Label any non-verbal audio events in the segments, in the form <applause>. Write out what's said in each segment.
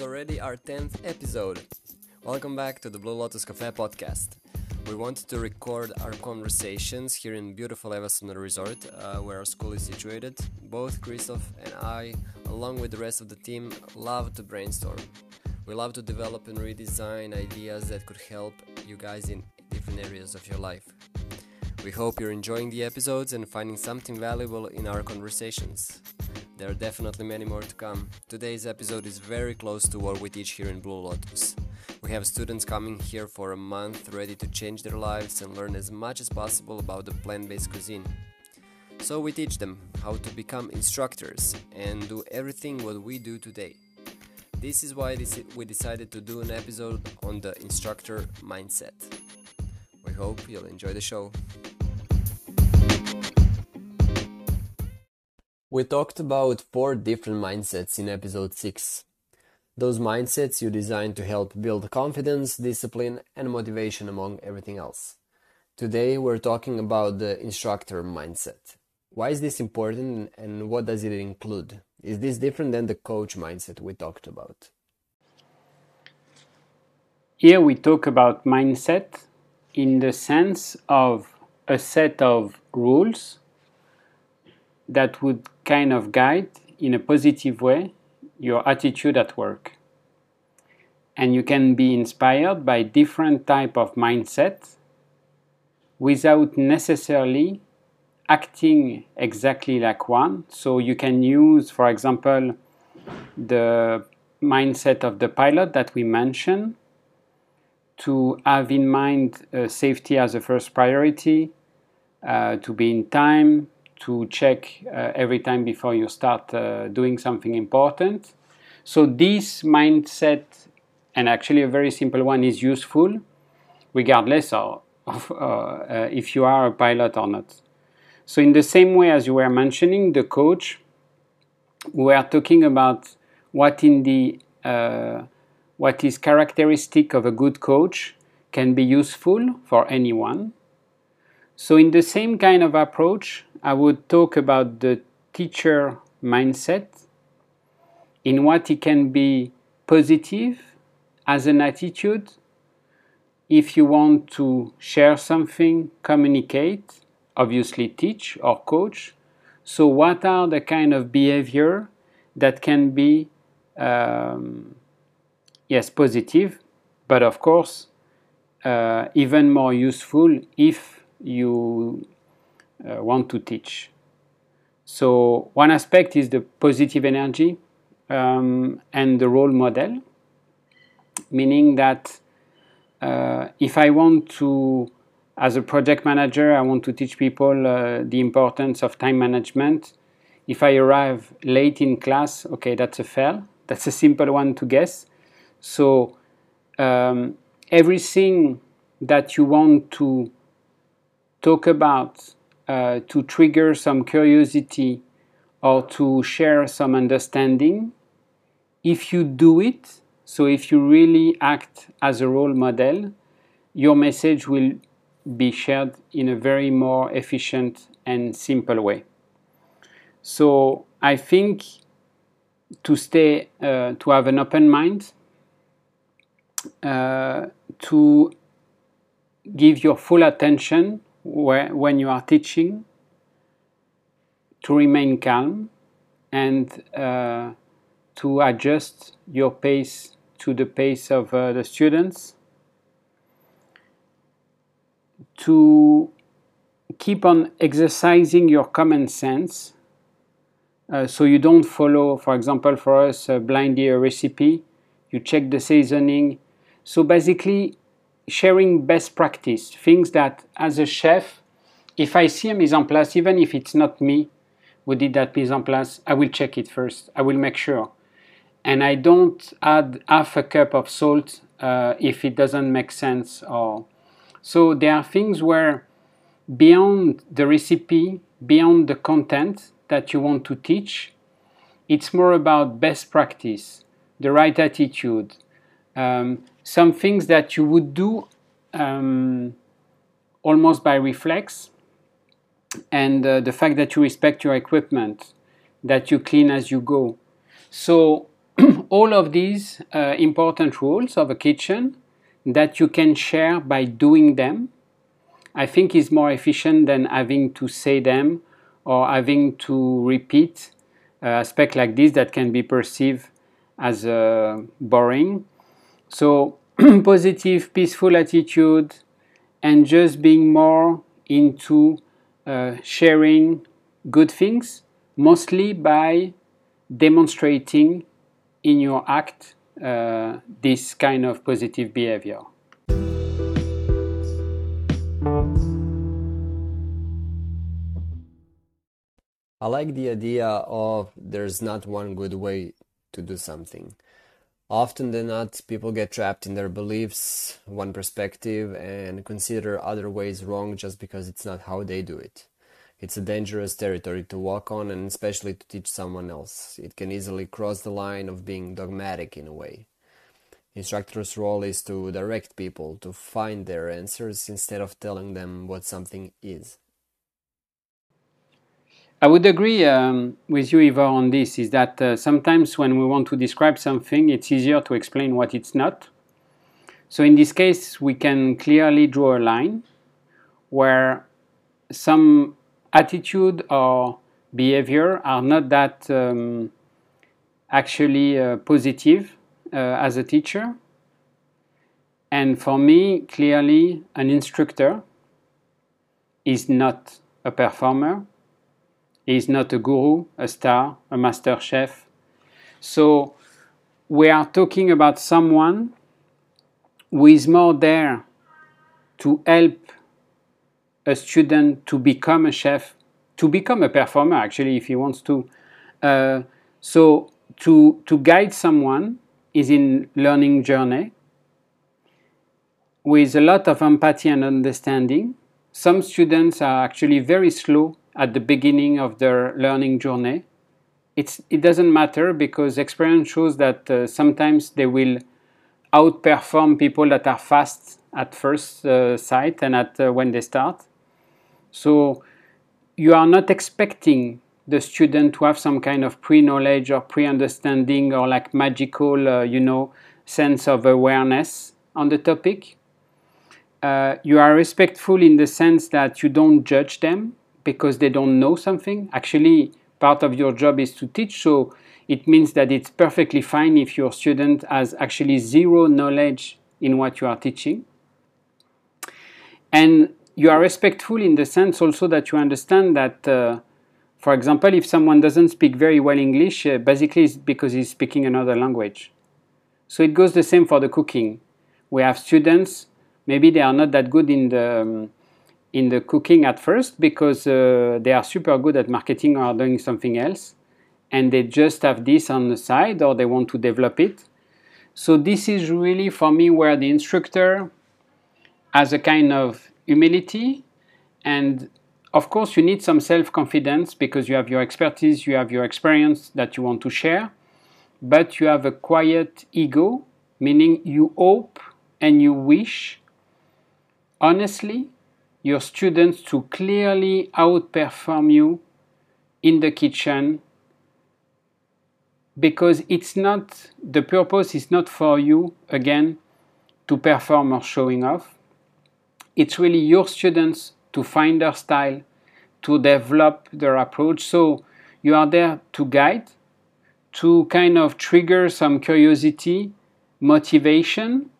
Already our 10th episode. Welcome back to the Blue Lotus Cafe podcast. We wanted to record our conversations here in beautiful Evason Resort, uh, where our school is situated. Both Christoph and I, along with the rest of the team, love to brainstorm. We love to develop and redesign ideas that could help you guys in different areas of your life. We hope you're enjoying the episodes and finding something valuable in our conversations. There are definitely many more to come. Today's episode is very close to what we teach here in Blue Lotus. We have students coming here for a month ready to change their lives and learn as much as possible about the plant based cuisine. So we teach them how to become instructors and do everything what we do today. This is why we decided to do an episode on the instructor mindset. We hope you'll enjoy the show. We talked about four different mindsets in episode 6. Those mindsets you designed to help build confidence, discipline, and motivation among everything else. Today we're talking about the instructor mindset. Why is this important and what does it include? Is this different than the coach mindset we talked about? Here we talk about mindset in the sense of a set of rules that would kind of guide in a positive way your attitude at work. And you can be inspired by different type of mindset without necessarily acting exactly like one. So you can use for example the mindset of the pilot that we mentioned to have in mind uh, safety as a first priority uh, to be in time to check uh, every time before you start uh, doing something important. So this mindset, and actually a very simple one, is useful regardless of, of uh, if you are a pilot or not. So in the same way as you were mentioning, the coach, we are talking about what in the uh, what is characteristic of a good coach can be useful for anyone. So in the same kind of approach, I would talk about the teacher mindset in what it can be positive as an attitude if you want to share something, communicate, obviously teach or coach. So, what are the kind of behavior that can be, um, yes, positive, but of course, uh, even more useful if you uh, want to teach. So one aspect is the positive energy um, and the role model, meaning that uh, if I want to, as a project manager, I want to teach people uh, the importance of time management. If I arrive late in class, okay, that's a fail. That's a simple one to guess. So um, everything that you want to talk about uh, to trigger some curiosity or to share some understanding, if you do it, so if you really act as a role model, your message will be shared in a very more efficient and simple way. So I think to stay, uh, to have an open mind, uh, to give your full attention where, when you are teaching to remain calm and uh, to adjust your pace to the pace of uh, the students. To keep on exercising your common sense uh, so you don't follow for example for us blindly a recipe. You check the seasoning. So basically sharing best practice, things that as a chef, if I see a mise en place, even if it's not me who did that mise en place, I will check it first. I will make sure. And I don't add half a cup of salt uh, if it doesn't make sense. Or so there are things where beyond the recipe, beyond the content that you want to teach, it's more about best practice, the right attitude, um, some things that you would do um, almost by reflex, and uh, the fact that you respect your equipment, that you clean as you go. So <clears throat> all of these uh, important rules of a kitchen that you can share by doing them, I think is more efficient than having to say them or having to repeat uh, aspect like this that can be perceived as uh, boring. So <clears throat> positive, peaceful attitude, and just being more into uh, sharing good things, mostly by demonstrating in your act uh, this kind of positive behavior. I like the idea of there's not one good way to do something. Often than not, people get trapped in their beliefs, one perspective, and consider other ways wrong just because it's not how they do it. It's a dangerous territory to walk on and especially to teach someone else. It can easily cross the line of being dogmatic in a way. Instructor's role is to direct people to find their answers instead of telling them what something is. I would agree um, with you, Ivor, on this. Is that uh, sometimes when we want to describe something, it's easier to explain what it's not. So in this case, we can clearly draw a line where some attitude or behavior are not that um, actually uh, positive uh, as a teacher. And for me, clearly, an instructor is not a performer he is not a guru, a star, a master chef. So we are talking about someone who is more there to help a student to become a chef, to become a performer, actually, if he wants to. Uh, so to, to guide someone is in learning journey with a lot of empathy and understanding. Some students are actually very slow at the beginning of their learning journey. It's, it doesn't matter because experience shows that uh, sometimes they will outperform people that are fast at first uh, sight and at uh, when they start. So you are not expecting the student to have some kind of pre-knowledge or pre-understanding or like magical, uh, you know, sense of awareness on the topic. Uh, you are respectful in the sense that you don't judge them because they don't know something. Actually, part of your job is to teach, so it means that it's perfectly fine if your student has actually zero knowledge in what you are teaching. And you are respectful in the sense also that you understand that, uh, for example, if someone doesn't speak very well English, uh, basically it's because he's speaking another language. So it goes the same for the cooking. We have students, maybe they are not that good in the um, in the cooking at first because uh, they are super good at marketing or doing something else and they just have this on the side or they want to develop it. So this is really for me where the instructor has a kind of humility and of course you need some self-confidence because you have your expertise, you have your experience that you want to share, but you have a quiet ego, meaning you hope and you wish honestly your students to clearly outperform you in the kitchen because it's not the purpose is not for you again to perform or showing off. It's really your students to find their style to develop their approach. So you are there to guide to kind of trigger some curiosity motivation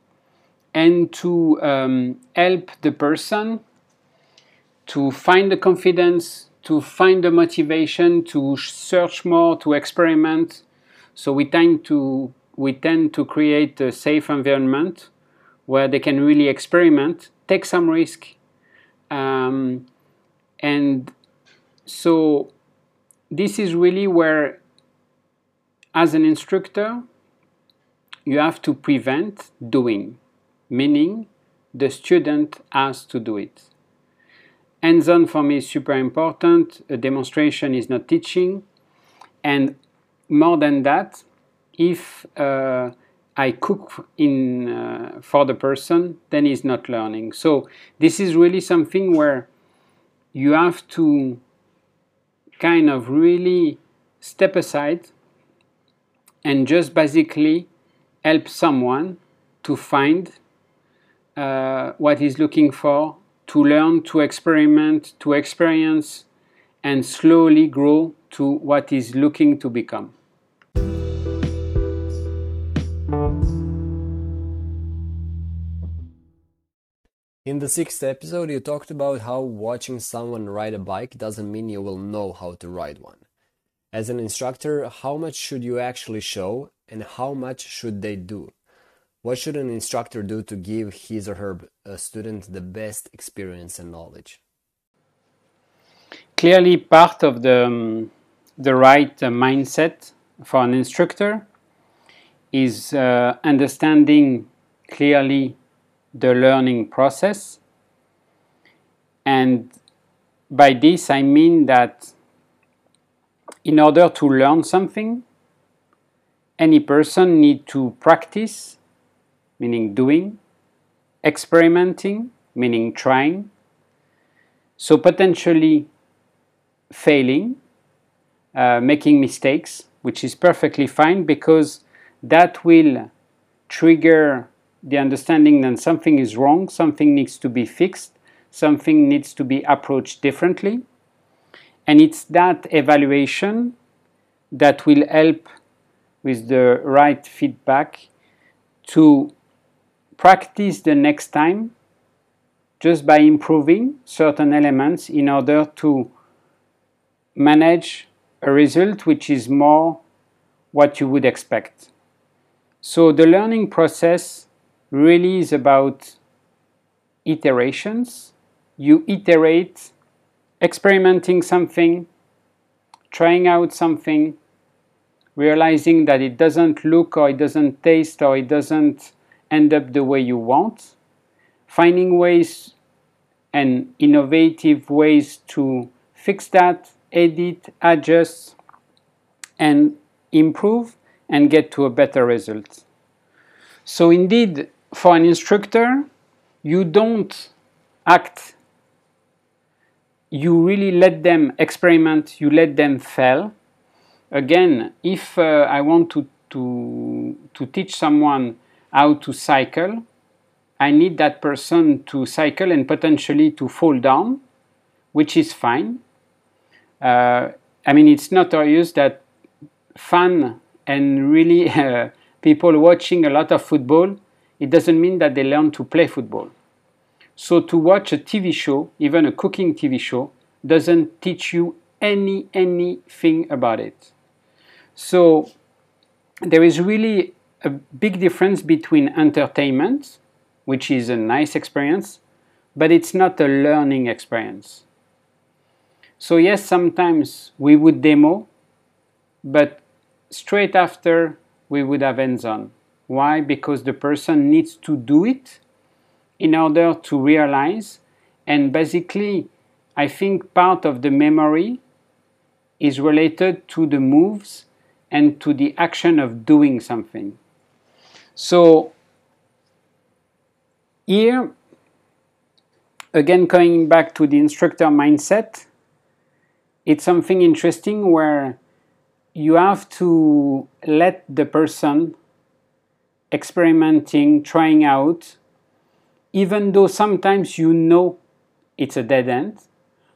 and to um, help the person to find the confidence, to find the motivation, to search more, to experiment. So we tend to we tend to create a safe environment where they can really experiment, take some risk, um, and so this is really where, as an instructor, you have to prevent doing, meaning the student has to do it. Hands-on for me is super important. A demonstration is not teaching. And more than that, if uh, I cook in uh, for the person, then he's not learning. So this is really something where you have to kind of really step aside and just basically help someone to find uh, what he's looking for, to learn, to experiment, to experience, and slowly grow to what is looking to become. In the sixth episode, you talked about how watching someone ride a bike doesn't mean you will know how to ride one. As an instructor, how much should you actually show and how much should they do? What should an instructor do to give his or her uh, student the best experience and knowledge? Clearly, part of the, um, the right uh, mindset for an instructor is uh, understanding clearly the learning process. And by this, I mean that in order to learn something, any person need to practice meaning doing, experimenting, meaning trying, so potentially failing, uh, making mistakes, which is perfectly fine because that will trigger the understanding that something is wrong, something needs to be fixed, something needs to be approached differently. And it's that evaluation that will help with the right feedback to practice the next time just by improving certain elements in order to manage a result which is more what you would expect. So the learning process really is about iterations. You iterate, experimenting something, trying out something, realizing that it doesn't look or it doesn't taste or it doesn't end up the way you want, finding ways and innovative ways to fix that, edit, adjust, and improve and get to a better result. So, indeed, for an instructor, you don't act, you really let them experiment, you let them fail. Again, if uh, I want to, to, to teach someone how to cycle, I need that person to cycle and potentially to fall down, which is fine. Uh, I mean, it's notorious that fun and really <laughs> uh, people watching a lot of football, it doesn't mean that they learn to play football. So to watch a TV show, even a cooking TV show, doesn't teach you any anything about it. So there is really a big difference between entertainment, which is a nice experience, but it's not a learning experience. So, yes, sometimes we would demo, but straight after we would have hands on. Why? Because the person needs to do it in order to realize, and basically, I think part of the memory is related to the moves and to the action of doing something. So here, again, going back to the instructor mindset, it's something interesting where you have to let the person experimenting, trying out, even though sometimes you know it's a dead end.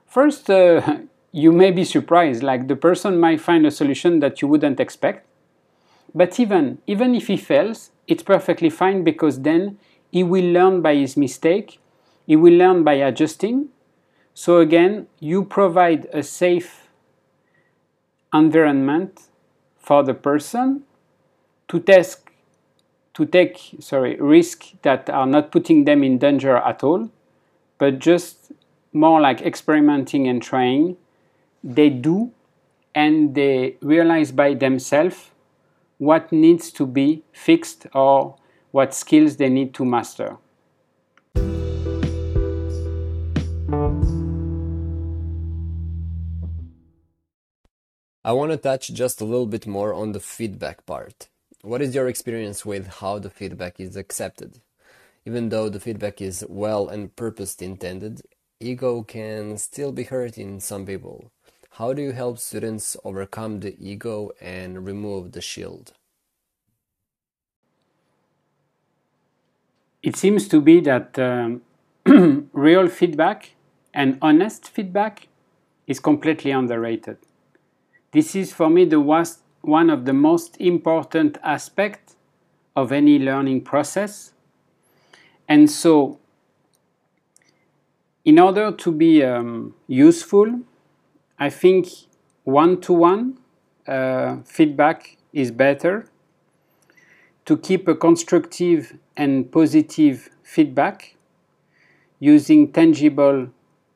First, uh, <laughs> you may be surprised, like the person might find a solution that you wouldn't expect. But even, even if he fails, it's perfectly fine because then he will learn by his mistake, he will learn by adjusting. So again, you provide a safe environment for the person to test to take sorry risks that are not putting them in danger at all, but just more like experimenting and trying. They do and they realize by themselves what needs to be fixed or what skills they need to master. I want to touch just a little bit more on the feedback part. What is your experience with how the feedback is accepted? Even though the feedback is well and purposed intended, ego can still be hurt in some people. How do you help students overcome the ego and remove the shield? It seems to be that um, <clears throat> real feedback and honest feedback is completely underrated. This is for me the worst, one of the most important aspects of any learning process. And so, in order to be um, useful, I think one to one feedback is better. To keep a constructive and positive feedback using tangible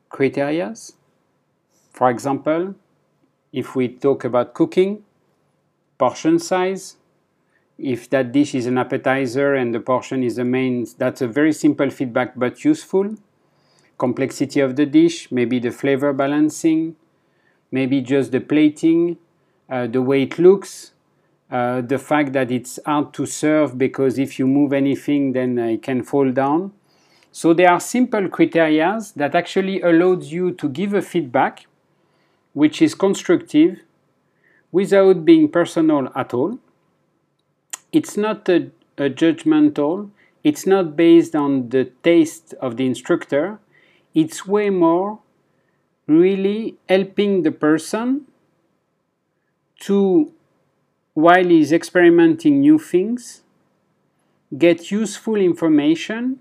criteria. For example, if we talk about cooking, portion size, if that dish is an appetizer and the portion is the main, that's a very simple feedback but useful. Complexity of the dish, maybe the flavor balancing, maybe just the plating, uh, the way it looks, uh, the fact that it's hard to serve because if you move anything then it can fall down. So there are simple criteria that actually allows you to give a feedback which is constructive without being personal at all. It's not a, a judgmental, it's not based on the taste of the instructor, it's way more really helping the person to, while he's experimenting new things, get useful information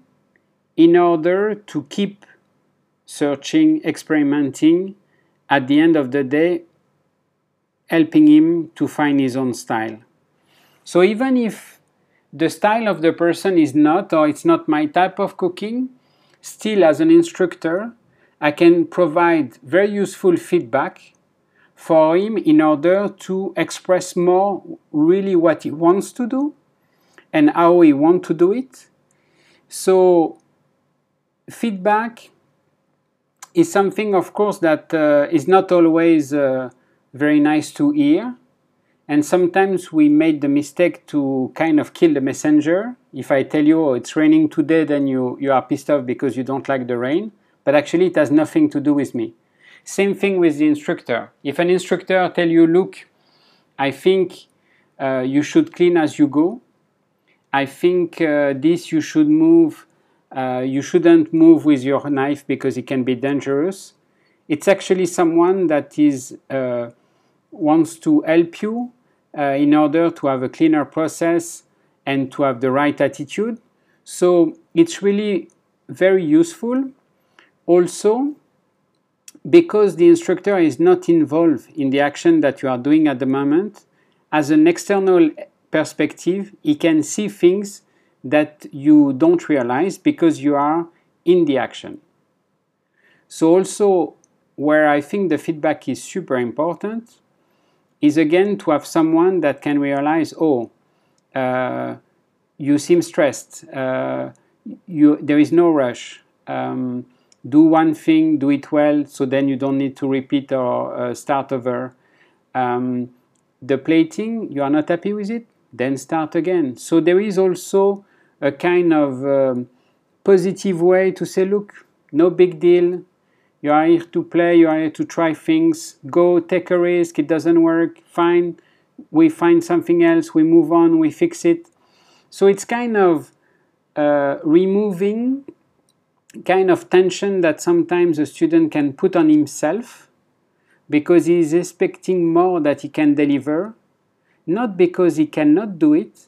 in order to keep searching, experimenting, at the end of the day, helping him to find his own style. So even if the style of the person is not, or it's not my type of cooking, still as an instructor, I can provide very useful feedback for him in order to express more really what he wants to do and how he wants to do it. So, feedback is something, of course, that uh, is not always uh, very nice to hear. And sometimes we made the mistake to kind of kill the messenger. If I tell you, oh, it's raining today, then you, you are pissed off because you don't like the rain. But actually, it has nothing to do with me. Same thing with the instructor. If an instructor tell you, look, I think uh, you should clean as you go. I think uh, this you should move. Uh, you shouldn't move with your knife because it can be dangerous. It's actually someone that is uh, wants to help you uh, in order to have a cleaner process and to have the right attitude. So it's really very useful. Also, because the instructor is not involved in the action that you are doing at the moment, as an external perspective, he can see things that you don't realize because you are in the action. So, also, where I think the feedback is super important is again to have someone that can realize, oh, uh, you seem stressed, uh, you, there is no rush. Um, do one thing, do it well, so then you don't need to repeat or uh, start over. Um, the plating, you are not happy with it, then start again. So there is also a kind of um, positive way to say, look, no big deal. You are here to play, you are here to try things. Go take a risk, it doesn't work, fine. We find something else, we move on, we fix it. So it's kind of uh, removing kind of tension that sometimes a student can put on himself because he is expecting more that he can deliver, not because he cannot do it,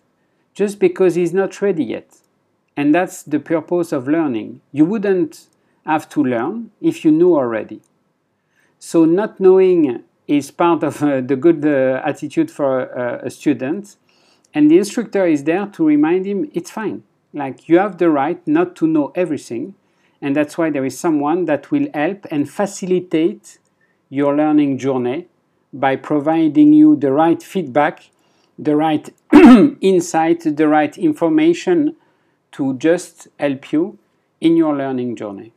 just because he's not ready yet. And that's the purpose of learning. You wouldn't have to learn if you knew already. So, not knowing is part of uh, the good uh, attitude for uh, a student, and the instructor is there to remind him it's fine. Like, you have the right not to know everything, and that's why there is someone that will help and facilitate your learning journey by providing you the right feedback, the right <clears throat> insight, the right information to just help you in your learning journey.